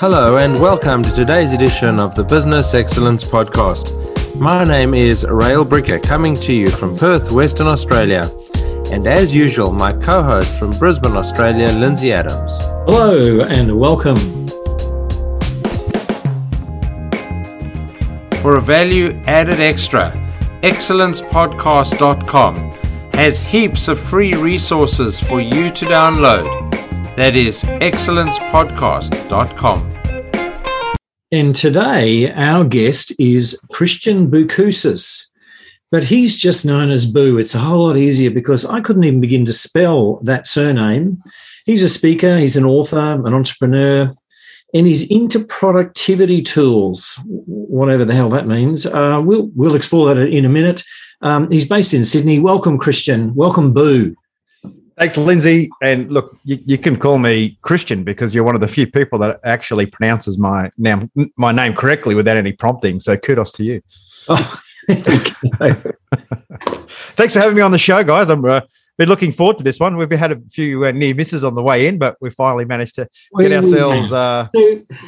Hello, and welcome to today's edition of the Business Excellence Podcast. My name is Rael Bricker, coming to you from Perth, Western Australia. And as usual, my co host from Brisbane, Australia, Lindsay Adams. Hello, and welcome. For a value added extra, excellencepodcast.com has heaps of free resources for you to download. That is excellencepodcast.com. And today, our guest is Christian Boukousis, but he's just known as Boo. It's a whole lot easier because I couldn't even begin to spell that surname. He's a speaker, he's an author, an entrepreneur, and he's into productivity tools, whatever the hell that means. Uh, we'll, we'll explore that in a minute. Um, he's based in Sydney. Welcome, Christian. Welcome, Boo. Thanks, Lindsay. And look, you, you, can call me Christian because you're one of the few people that actually pronounces my name my name correctly without any prompting. So kudos to you. Oh, Thanks for having me on the show, guys. I'm uh, been looking forward to this one. We've had a few uh, near misses on the way in, but we finally managed to get ourselves. Uh,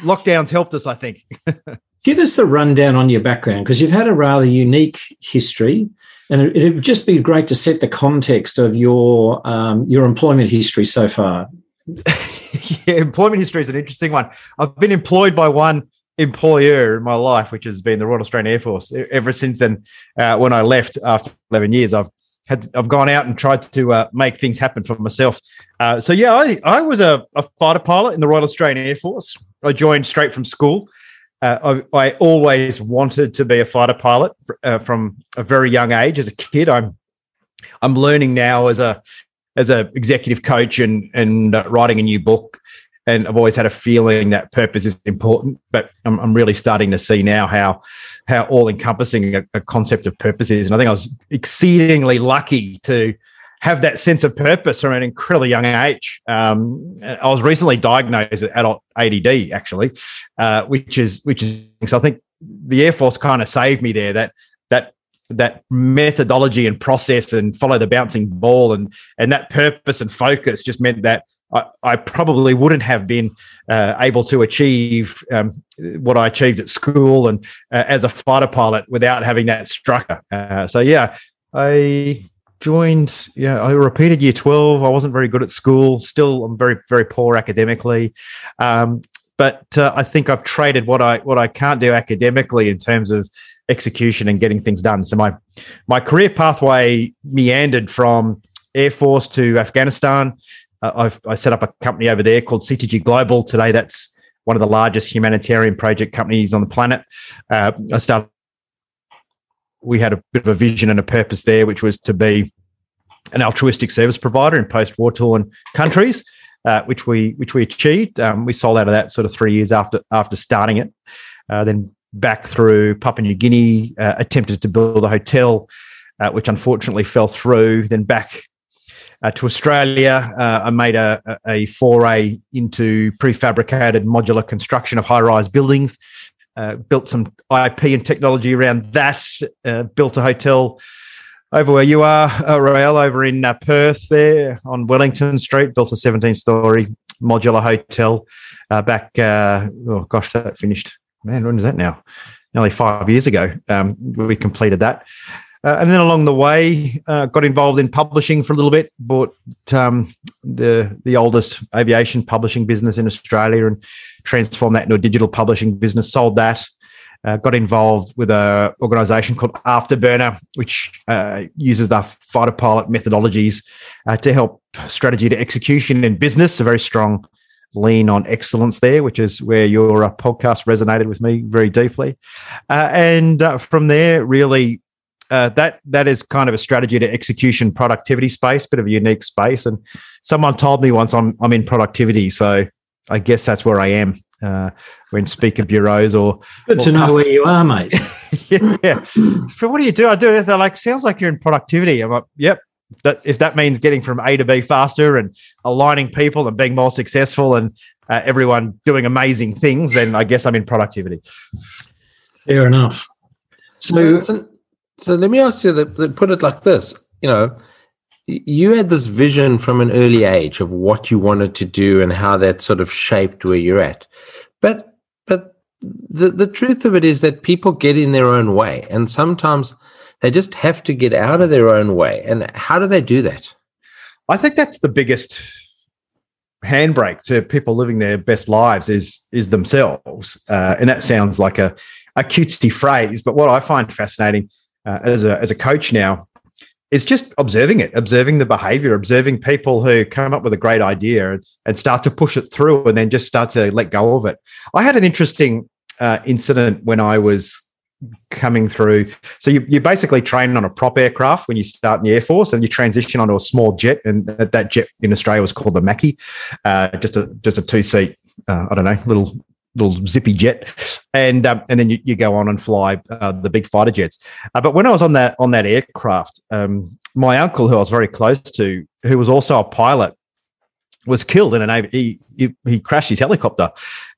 lockdowns helped us, I think. Give us the rundown on your background because you've had a rather unique history. And it, would just be great to set the context of your um, your employment history so far. yeah, employment history is an interesting one. I've been employed by one employer in my life, which has been the Royal Australian Air Force. Ever since then, uh, when I left after 11 years, I've had I've gone out and tried to uh, make things happen for myself. Uh, so yeah, I, I was a, a, fighter pilot in the Royal Australian Air Force. I joined straight from school uh, I, I, always wanted to be a fighter pilot uh, from a very young age. As a kid, I'm I'm learning now as a as a executive coach and and uh, writing a new book. And I've always had a feeling that purpose is important, but I'm, I'm really starting to see now how how all encompassing a, a concept of purpose is. And I think I was exceedingly lucky to have that sense of purpose from an incredibly young age. Um, I was recently diagnosed with adult ADD, actually, uh, which is which is so I think the Air Force kind of saved me there. That that that methodology and process and follow the bouncing ball and and that purpose and focus just meant that I, I probably wouldn't have been uh, able to achieve um, what I achieved at school and uh, as a fighter pilot without having that structure. Uh, so yeah, I joined yeah i repeated year 12 i wasn't very good at school. Still i'm very very poor academically. Um, but uh, i think i've traded what i what i can't do academically in terms of execution and getting things done. So my my career pathway meandered from air force to afghanistan. Uh, I've, i set up a company over there called ctg global. Today that's one of the largest humanitarian project companies on the planet. Uh, i started we had a bit of a vision and a purpose there, which was to be an altruistic service provider in post-war torn countries, uh, which we which we achieved. Um, we sold out of that sort of three years after after starting it. Uh, then back through Papua New Guinea, uh, attempted to build a hotel, uh, which unfortunately fell through. Then back uh, to Australia, uh, I made a, a foray into prefabricated modular construction of high-rise buildings uh, built some IP and technology around that, uh, built a hotel over where you are, uh, Rael, over in uh, Perth there on Wellington Street, built a 17 story modular hotel uh, back, uh, oh gosh, that finished, man, when is that now? Nearly five years ago, um, we completed that. Uh, and then along the way, uh, got involved in publishing for a little bit. Bought um, the the oldest aviation publishing business in Australia and transformed that into a digital publishing business. Sold that. Uh, got involved with a organisation called Afterburner, which uh, uses the fighter pilot methodologies uh, to help strategy to execution in business. A very strong lean on excellence there, which is where your uh, podcast resonated with me very deeply. and from there, really uh, that that is kind of a strategy to execution productivity space, bit of a unique space. And someone told me once I'm I'm in productivity, so I guess that's where I am uh, when speaker bureaus or good or to know custom- where you are, mate. yeah. So what do you do? I do it. They're like, sounds like you're in productivity. I'm like, yep. That if that means getting from A to B faster and aligning people and being more successful and uh, everyone doing amazing things, then I guess I'm in productivity. Fair enough. So, so so let me ask you that, put it like this you know you had this vision from an early age of what you wanted to do and how that sort of shaped where you're at But but the the truth of it is that people get in their own way, and sometimes they just have to get out of their own way. And how do they do that? I think that's the biggest handbrake to people living their best lives is is themselves, uh, and that sounds like a a cutesy phrase. But what I find fascinating uh, as a as a coach now is just observing it, observing the behavior, observing people who come up with a great idea and, start to push it through, and then just start to let go of it. I had an interesting uh, incident when I was coming through. So you, you basically train on a prop aircraft when you start in the Air Force, and you transition onto a small jet, and that jet in Australia was called the Macchi, uh, just a just a two seat, uh, I don't know, little little zippy jet, and um, and then you, you go on and fly uh, the big fighter jets. Uh, but when I was on that on that aircraft, um, my uncle, who I was very close to, who was also a pilot, was killed in an he, he, he crashed his helicopter.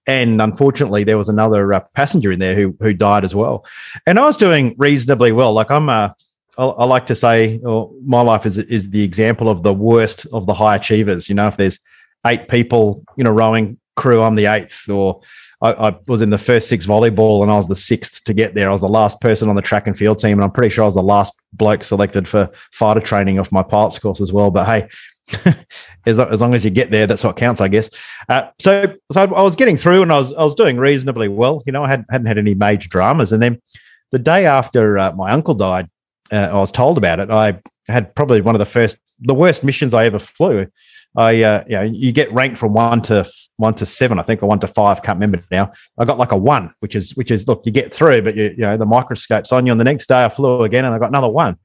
And unfortunately there was another uh, passenger in there who who died as well. And i was doing reasonably well. Like i'm a I, like to say well, my life is is the example of the worst of the high achievers. You know if there's eight people you know rowing crew i'm the eighth or I, I, was in the first six volleyball and I was the sixth to get there. I was the last person on the track and field team, and I'm pretty sure I was the last bloke selected for fighter training off my pilot's course as well. But hey, as, as long as you get there, that's what counts, I guess. Uh, so, so I was getting through, and I was I was doing reasonably well. You know, I hadn't hadn't had any major dramas, and then the day after uh, my uncle died, uh, I was told about it. I had probably one of the first, the worst missions I ever flew. I, uh, you know, you get ranked from one to one to seven, I think, or one to five. Can't remember now. I got like a one, which is which is look, you get through, but you, you know the microscope's on you. And the next day, I flew again, and I got another one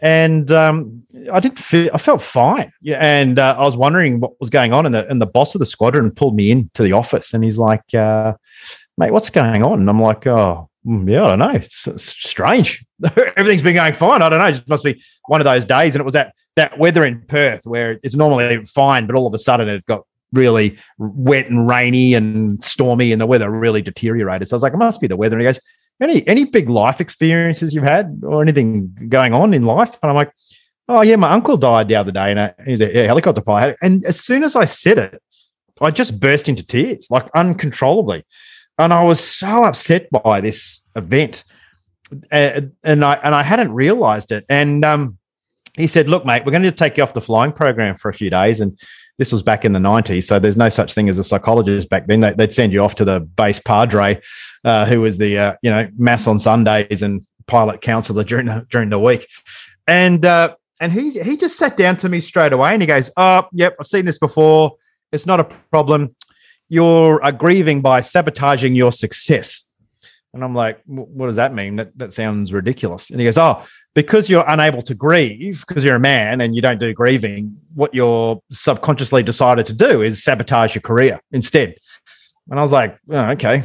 and um, I didn't feel I felt fine. Yeah, and uh, I was wondering what was going on, and the and the boss of the squadron pulled me into the office, and he's like, uh, "Mate, what's going on?" And I'm like, "Oh, mm, yeah, I don't know. It's, strange. Everything's been going fine. I don't know. It just must be one of those days." And it was that that weather in Perth where it's normally fine, but all of a sudden it got really wet and rainy and stormy, and the weather really deteriorated. So I was like, "It must be the weather." And he goes any any big life experiences you've had or anything going on in life? And I'm like, oh yeah, my uncle died the other day, and he's a helicopter pilot. And as soon as I said it, I just burst into tears, like uncontrollably, and I was so upset by this event, and, and I and I hadn't realised it. And um, he said, "Look, mate, we're going to take you off the flying program for a few days." And this was back in the 90s, so there's no such thing as a psychologist back then. They, would send you off to the base padre uh, who was the uh, you know mass on Sundays and pilot counselor during the, during the week, and uh, and he he just sat down to me straight away and he goes, "Oh, yep, I've seen this before. It's not a problem. You're grieving by sabotaging your success." And I'm like, "What does that mean? That that sounds ridiculous." And he goes, "Oh." Because you're unable to grieve, because you're a man and you don't do grieving, what you're subconsciously decided to do is sabotage your career instead. And I was like, oh, okay,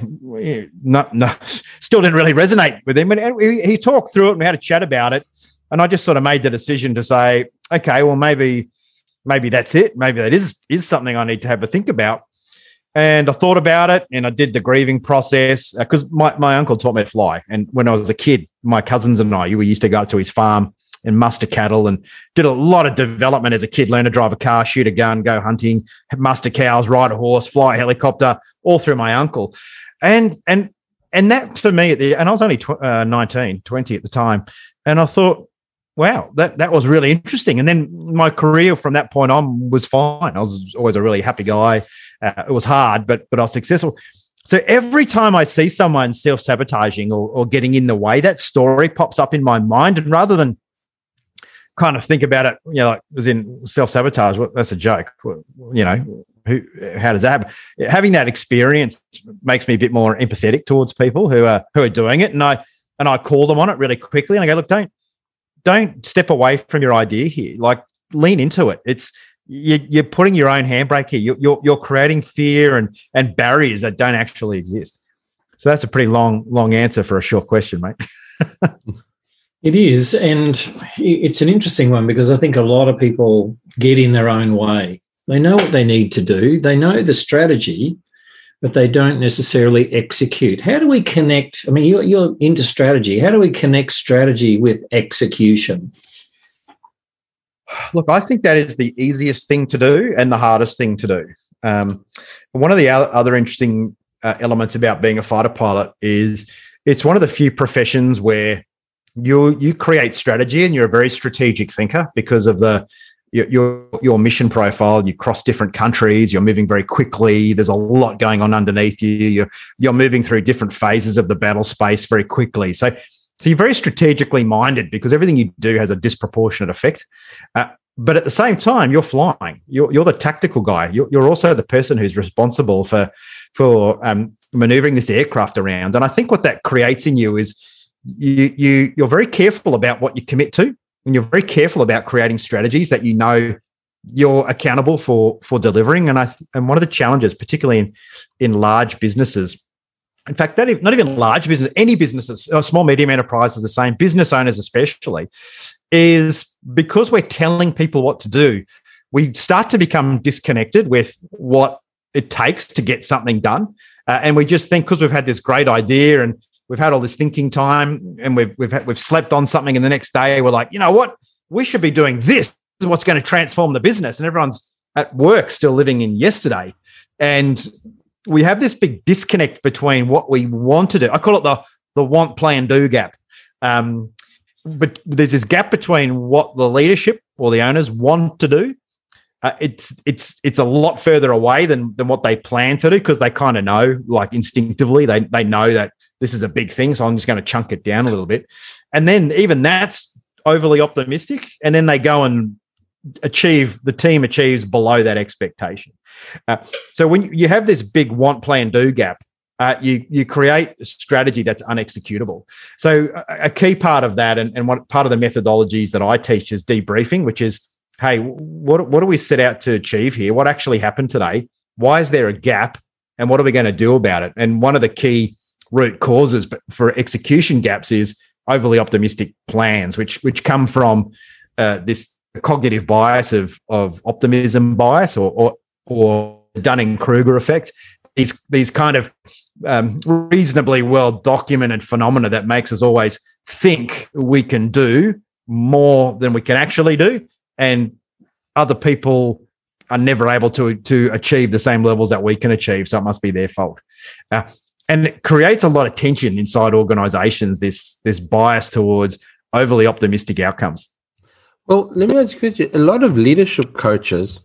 no, no, still didn't really resonate with him. And he, talked through it and we had a chat about it. And I just sort of made the decision to say, okay, well, maybe, maybe that's it. Maybe that is is something I need to have a think about. And I thought about it and I did the grieving process because uh, my, my uncle taught me to fly. And when I was a kid, my cousins and I, we used to go to his farm and muster cattle and did a lot of development as a kid, learn to drive a car, shoot a gun, go hunting, muster cows, ride a horse, fly a helicopter, all through my uncle. And, and, and that for me, at the, and I was only tw- uh, 19, 20 at the time. And I thought, wow, that, that was really interesting. And then my career from that point on was fine. I was always a really happy guy. Uh, it was hard, but, but I was successful. So every time I see someone self sabotaging or, or getting in the way, that story pops up in my mind. And rather than kind of think about it, you know, like as in self sabotage. Well, that's a joke. You know, who? How does that happen? Having that experience makes me a bit more empathetic towards people who are who are doing it, and I and I call them on it really quickly, and I go, look, don't don't step away from your idea here. Like lean into it. It's you, are putting your own handbrake here. You're, you're, you're creating fear and and barriers that don't actually exist. So that's a pretty long long answer for a short question, mate. It is. And it's an interesting one because I think a lot of people get in their own way. They know what they need to do, they know the strategy, but they don't necessarily execute. How do we connect? I mean, you're, you're into strategy. How do we connect strategy with execution? Look, I think that is the easiest thing to do and the hardest thing to do. Um, one of the other interesting uh, elements about being a fighter pilot is it's one of the few professions where you you create strategy and you're a very strategic thinker because of the your, your mission profile. You cross different countries. You're moving very quickly. There's a lot going on underneath you. You're you're moving through different phases of the battle space very quickly. So so you're very strategically minded because everything you do has a disproportionate effect. Uh, but at the same time, you're flying. You're, you're the tactical guy. You're, you're, also the person who's responsible for for um, maneuvering this aircraft around. And I think what that creates in you is you you you're very careful about what you commit to, and you're very careful about creating strategies that you know you're accountable for for delivering. And I and one of the challenges, particularly in in large businesses, in fact, even, not even large business, any businesses, or small medium enterprises, the same business owners especially, is because we're telling people what to do. We start to become disconnected with what it takes to get something done. Uh, and we just think because we've had this great idea and we've had all this thinking time and we've we've had, we've slept on something and the next day we're like, you know what, we should be doing this. This is what's going to transform the business. And everyone's at work still living in yesterday. And we have this big disconnect between what we want to do. I call it the the want, plan, do gap. Um, but there's this gap between what the leadership or the owners want to do uh, it's it's it's a lot further away than than what they plan to do because they kind of know, like instinctively, they they know that this is a big thing. So I'm just going to chunk it down a little bit, and then even that's overly optimistic, and then they go and achieve the team achieves below that expectation. Uh, so when you have this big want, plan, do gap, uh, you you create a strategy that's unexecutable. So a, a key part of that, and, and what part of the methodologies that I teach is debriefing, which is hey, what, what do we set out to achieve here? What actually happened today? Why is there a gap? And what are we going to do about it? And one of the key root causes but for execution gaps is overly optimistic plans, which which come from uh, this cognitive bias of of optimism bias or or, or Dunning Kruger effect. These these kind of um, reasonably well documented phenomena that makes us always think we can do more than we can actually do and other people are never able to to achieve the same levels that we can achieve. So it must be their fault. Uh, and it creates a lot of tension inside organizations, this this bias towards overly optimistic outcomes. Well, let me ask you a question. A lot of leadership coaches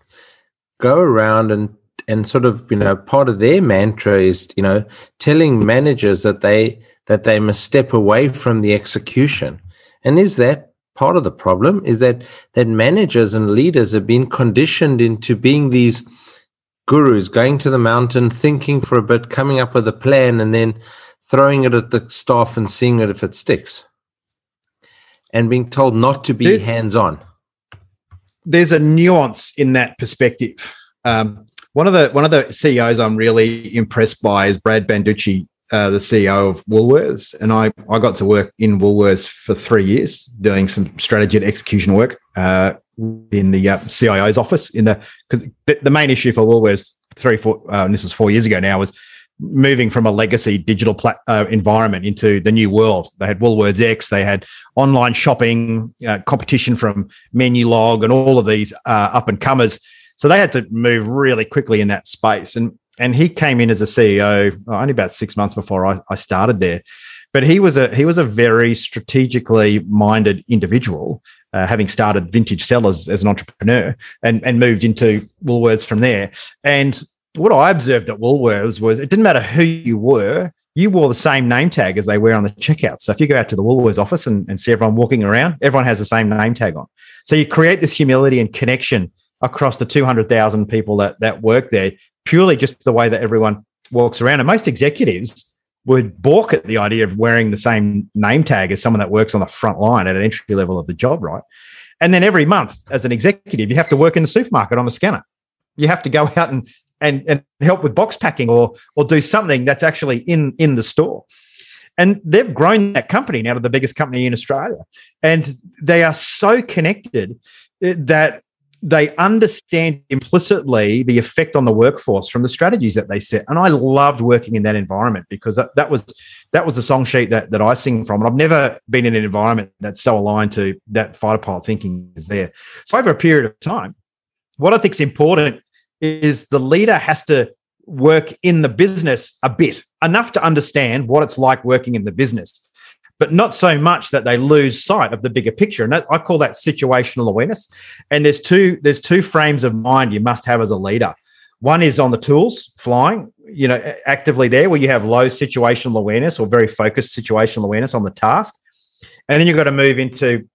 go around and and sort of, you know, part of their mantra is, you know, telling managers that they that they must step away from the execution. And is that part of the problem is that that managers and leaders have been conditioned into being these gurus going to the mountain thinking for a bit coming up with a plan and then throwing it at the staff and seeing it if it sticks. And being told not to be hands on there's a nuance in that perspective. Um, one of the one of the ceos i'm really impressed by is brad banducci uh, the CEO of Woolworths, and I, I got to work in Woolworths for three years doing some strategy and execution work uh, in the uh, CIO's office. In the because the main issue for Woolworths three four uh, and this was four years ago now was moving from a legacy digital plat- uh, environment into the new world. They had WooliesX, they had online shopping, uh, competition from Menulog, and all of these up and comers. So they had to move really quickly in that space. And and he came in as a CEO only about six months before I, I started there. But he was a he was a very strategically minded individual, uh, having started Vintage Cellars as an entrepreneur and and moved into Woolworths from there. And what I observed at Woolworths was it didn't matter who you were, you wore the same name tag as they wear on the checkout. So if you go out to the Woolworths office and, and see everyone walking around, everyone has the same name tag on. So you create this humility and connection across the 200,000 people that, that work there purely just the way that everyone walks around. And most executives would balk at the idea of wearing the same name tag as someone that works on the front line at an entry level of the job, right? And then every month, as an executive, you have to work in the supermarket on the scanner. You have to go out and and, and help with box packing or or do something that's actually in in the store. And they've grown that company now to the biggest company in Australia. And they are so connected eh, that they understand implicitly the effect on the workforce from the strategies that they set. And I loved working in that environment because that, that was that was the song sheet that, that I sing from. And I've never been in an environment that's so aligned to that fighter pilot thinking is there. So over a period of time, what I think is important is the leader has to work in the business a bit, enough to understand what it's like working in the business, but not so much that they lose sight of the bigger picture. And that, I call that situational awareness. And there's two there's two frames of mind you must have as a leader. One is on the tools, flying, you know, actively there, where you have low situational awareness or very focused situational awareness on the task. And then you've got to move into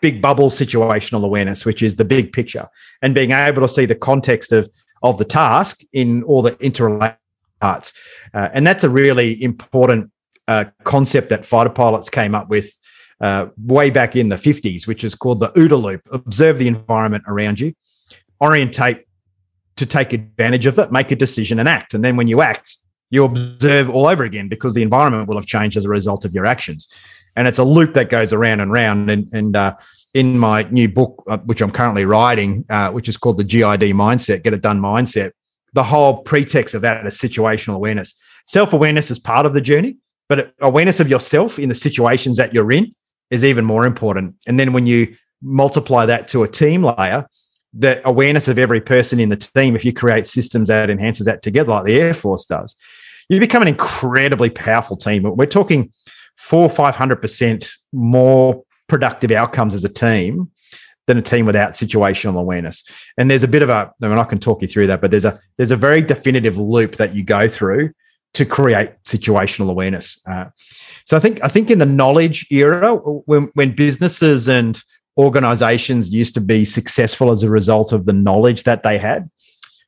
big bubble situational awareness, which is the big picture, and being able to see the context of of the task in all the interrelated parts. Uh, and that's a really important uh, concept that fighter pilots came up with uh, way back in the 50s, which is called the OODA loop. Observe the environment around you, orientate to take advantage of it, make a decision and act. And then when you act, you observe all over again because the environment will have changed as a result of your actions. And it's a loop that goes around and round. And, and uh, in my new book, uh, which I'm currently writing, uh, which is called the GID mindset, get it done mindset. The whole pretext of that is situational awareness. Self awareness is part of the journey, but awareness of yourself in the situations that you're in is even more important. And then when you multiply that to a team layer, the awareness of every person in the team, if you create systems that enhances that together, like the Air Force does, you become an incredibly powerful team. We're talking four, five hundred percent more productive outcomes as a team than a team without situational awareness. And there's a bit of a, I mean, I can talk you through that, but there's a there's a very definitive loop that you go through to create situational awareness. Uh, so I think I think in the knowledge era, when when businesses and organizations used to be successful as a result of the knowledge that they had.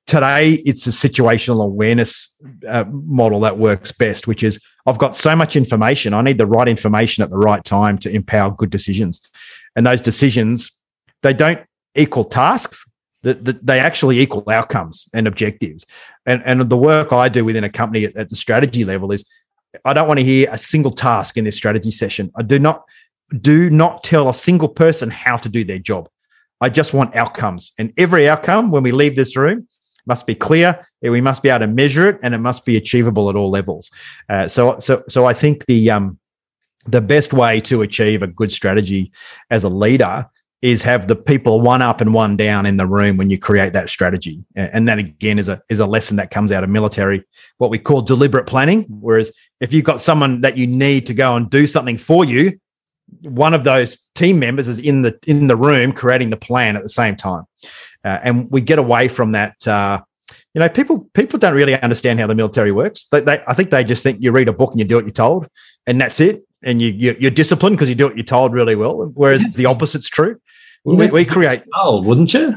Today, it's a situational awareness uh, model that works best, which is I've got so much information. I need the right information at the right time to empower good decisions. And those decisions, they don't equal tasks, they actually equal outcomes and objectives. And, and the work I do within a company at, at the strategy level is I don't want to hear a single task in this strategy session. I do not do not tell a single person how to do their job. I just want outcomes. And every outcome when we leave this room must be clear. We must be able to measure it, and it must be achievable at all levels. Uh, so, so, so I think the um, the best way to achieve a good strategy as a leader is have the people one up and one down in the room when you create that strategy. And that again is a is a lesson that comes out of military, what we call deliberate planning. Whereas if you've got someone that you need to go and do something for you, one of those team members is in the in the room creating the plan at the same time uh, and we get away from that. Uh, you know, people people don't really understand how the military works. They, they, I think they just think you read a book and you do what you're told, and that's it. And you, you are disciplined because you do what you're told really well. Whereas the opposite's true. We, we create told, wouldn't you?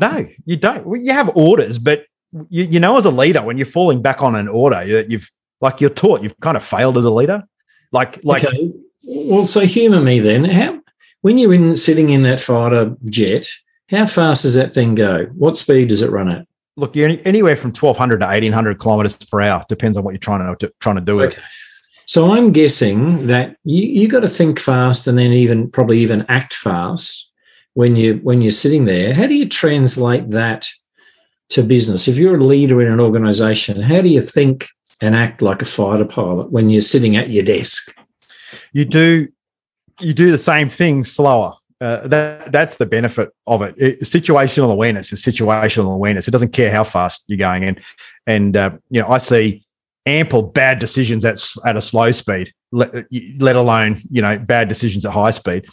No, you don't. Well, you have orders, but you, you know, as a leader, when you're falling back on an order, that you've like you're taught you've kind of failed as a leader. Like like. Okay. Well, so humour me then. How when you're in sitting in that fighter jet, how fast does that thing go? What speed does it run at? Look, you're anywhere from 1200 to 1800 kilometers per hour. Depends on what you're trying to, trying to do okay. it. So I'm guessing that you you got to think fast and then even probably even act fast when you when you're sitting there. How do you translate that to business? If you're a leader in an organization, how do you think and act like a fighter pilot when you're sitting at your desk? You do you do the same thing slower. Uh, that that's the benefit of it. it. Situational awareness is situational awareness. It doesn't care how fast you're going in, and uh, you know I see ample bad decisions at at a slow speed, let, let alone you know bad decisions at high speed,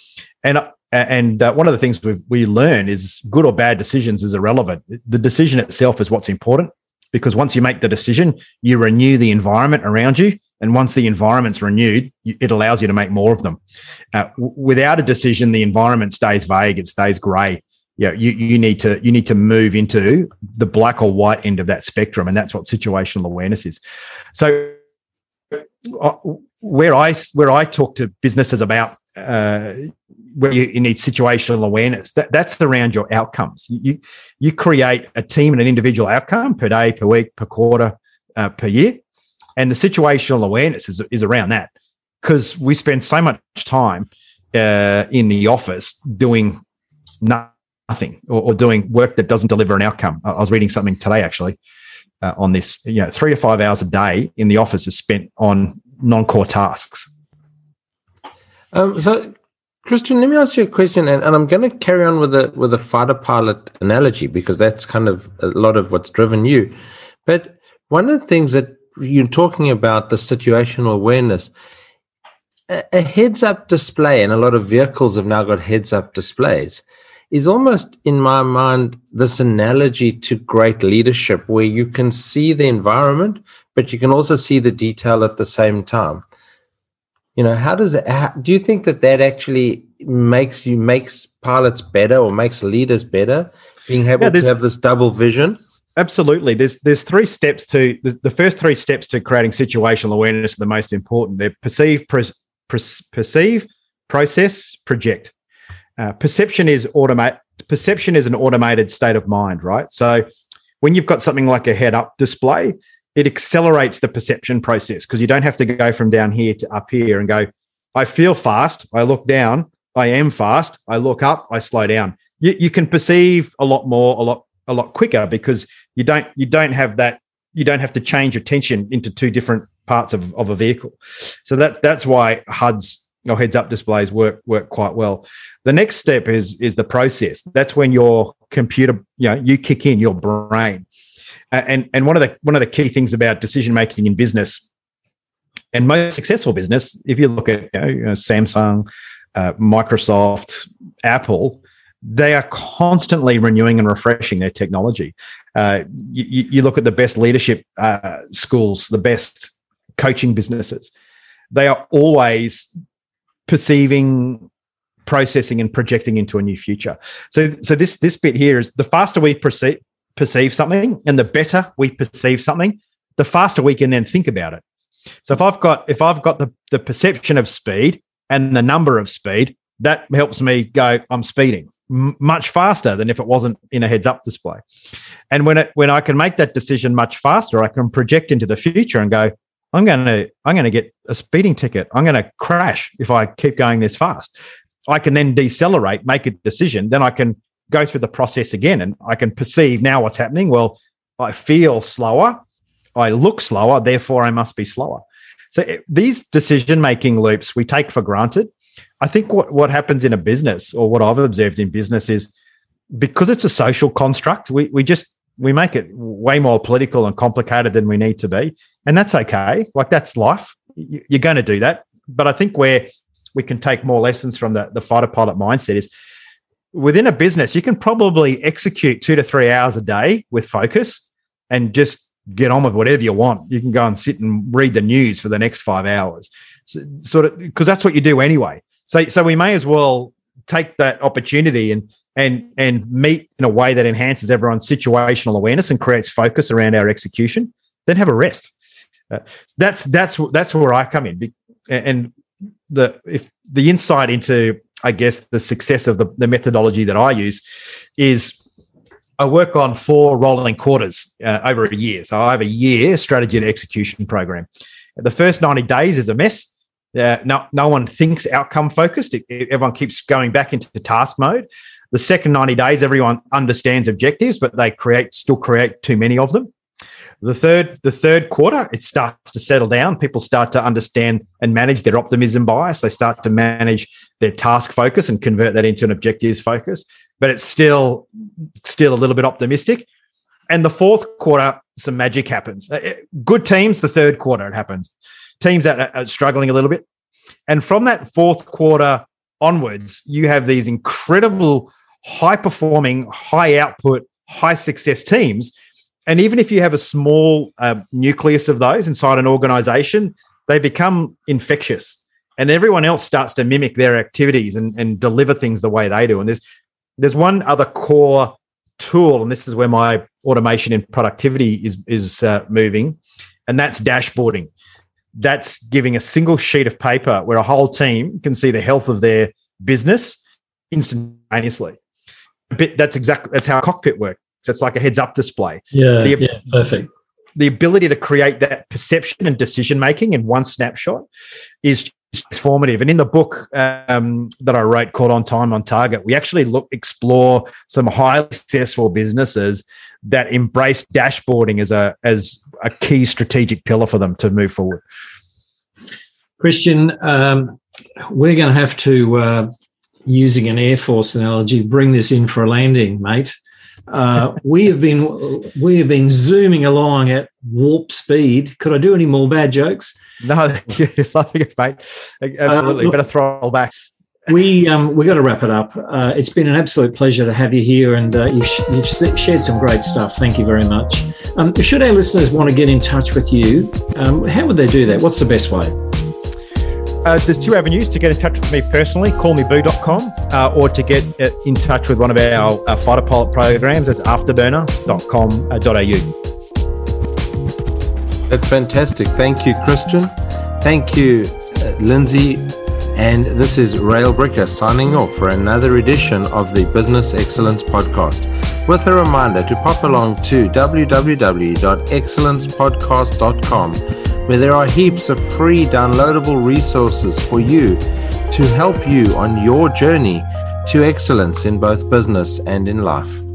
and and uh, one of the things we we learn is good or bad decisions is irrelevant. The decision itself is what's important because once you make the decision, you renew the environment around you and once the environment's renewed, it allows you to make more of them. Uh, without a decision, the environment stays vague; it stays grey. Yeah, you, you need to you need to move into the black or white end of that spectrum, and that's what situational awareness is. So, uh, where I where I talk to businesses about uh, where you, you, need situational awareness, that, that's around your outcomes. You you create a team and an individual outcome per day, per week, per quarter, uh, per year and the situational awareness is, is around that because we spend so much time uh, in the office doing nothing or, or, doing work that doesn't deliver an outcome. I was reading something today actually uh, on this. You know, three to five hours a day in the office is spent on non-core tasks. Um, so, Christian, let me ask you a question, and, and I'm going to carry on with the with the fighter pilot analogy because that's kind of a lot of what's driven you. But one of the things that you're talking about the situational awareness, a, a heads up display, and a lot of vehicles have now got heads up displays, is almost in my mind this analogy to great leadership where you can see the environment, but you can also see the detail at the same time. You know, how does it, how, do you think that that actually makes you, makes pilots better or makes leaders better, being able yeah, to have this double vision? Absolutely. There's there's three steps to the, the, first three steps to creating situational awareness are the most important. They're perceive, perceive, process, project. Uh, perception is automate. Perception is an automated state of mind, right? So when you've got something like a head up display, it accelerates the perception process because you don't have to go from down here to up here and go. I feel fast. I look down. I am fast. I look up. I slow down. You, you can perceive a lot more, a lot a lot quicker because you don't you don't have that you don't have to change attention into two different parts of, of a vehicle. So that's that's why HUDs or heads up displays work work quite well. The next step is is the process. That's when your computer, you know, you kick in your brain. And and one of the one of the key things about decision making in business and most successful business, if you look at you know, you know, Samsung, uh, Microsoft, Apple, they are constantly renewing and refreshing their technology. Uh, you, you, look at the best leadership uh, schools, the best coaching businesses, they are always perceiving, processing, and projecting into a new future. So, so this this bit here is the faster we perceive perceive something, and the better we perceive something, the faster we can then think about it. So if I've got if I've got the, the perception of speed and the number of speed, that helps me go, I'm speeding much faster than if it wasn't in a heads up display. And when it when I can make that decision much faster, I can project into the future and go, I'm going to I'm going to get a speeding ticket. I'm going to crash if I keep going this fast. I can then decelerate, make a decision, then I can go through the process again and I can perceive now what's happening. Well, I feel slower, I look slower, therefore I must be slower. So it, these decision making loops we take for granted I think what, what happens in a business or what I've observed in business is because it's a social construct, we, we just we make it way more political and complicated than we need to be. And that's okay. Like that's life. You're going to do that. But I think where we can take more lessons from the, the fighter pilot mindset is within a business, you can probably execute two to three hours a day with focus and just get on with whatever you want. You can go and sit and read the news for the next five hours. So, sort of because that's what you do anyway. So so we may as well take that opportunity and and and meet in a way that enhances everyone's situational awareness and creates focus around our execution. Then have a rest. Uh, that's that's that's where I come in, and the if the insight into I guess the success of the, the methodology that I use is I work on four rolling quarters uh, over a year. So I have a year strategy and execution program. The first 90 days is a mess. Uh, no, no one thinks outcome focused. Everyone keeps going back into task mode. The second 90 days, everyone understands objectives, but they create still create too many of them. The third, the third quarter, it starts to settle down. People start to understand and manage their optimism bias. They start to manage their task focus and convert that into an objectives focus. But it's still, still a little bit optimistic. And the fourth quarter, some magic happens. Uh, good teams, the third quarter, it happens teams that are struggling a little bit. And from that fourth quarter onwards, you have these incredible, high performing, high output, high success teams. And even if you have a small uh, nucleus of those inside an organization, they become infectious and everyone else starts to mimic their activities and, and deliver things the way they do. And there's there's one other core tool, and this is where my automation and productivity is is uh, moving, and that's dashboarding that's giving a single sheet of paper where a whole team can see the health of their business instantaneously. But that's exactly that's how cockpit works. It's like a heads up display. Yeah, the, yeah, perfect. The ability to create that perception and decision making in one snapshot is transformative. And in the book um, that I wrote called On Time on Target, we actually look explore some highly successful businesses that embrace dashboarding as a as a key strategic pillar for them to move forward. Christian, um, we're going to have to, uh, using an Air Force analogy, bring this in for a landing, mate. Uh, we have been we have been zooming along at warp speed. Could I do any more bad jokes? No, you're loving it, mate. Absolutely. Uh, look, Better throttle back. We um, we got to wrap it up. Uh, it's been an absolute pleasure to have you here, and uh, you've, you've, shared some great stuff. Thank you very much. Um, should our listeners want to get in touch with you, um, how would they do that? What's the best way? Uh, there's two avenues to get in touch with me personally, callmeboo.com, uh, or to get uh, in touch with one of our uh, fighter pilot programs, that's afterburner.com.au. That's fantastic. Thank you, Christian. Thank you, uh, Lindsay. And this is Rael Bricker signing off for another edition of the Business Excellence Podcast with a reminder to pop along to www.excellencepodcast.com where there are heaps of free downloadable resources for you to help you on your journey to excellence in both business and in life.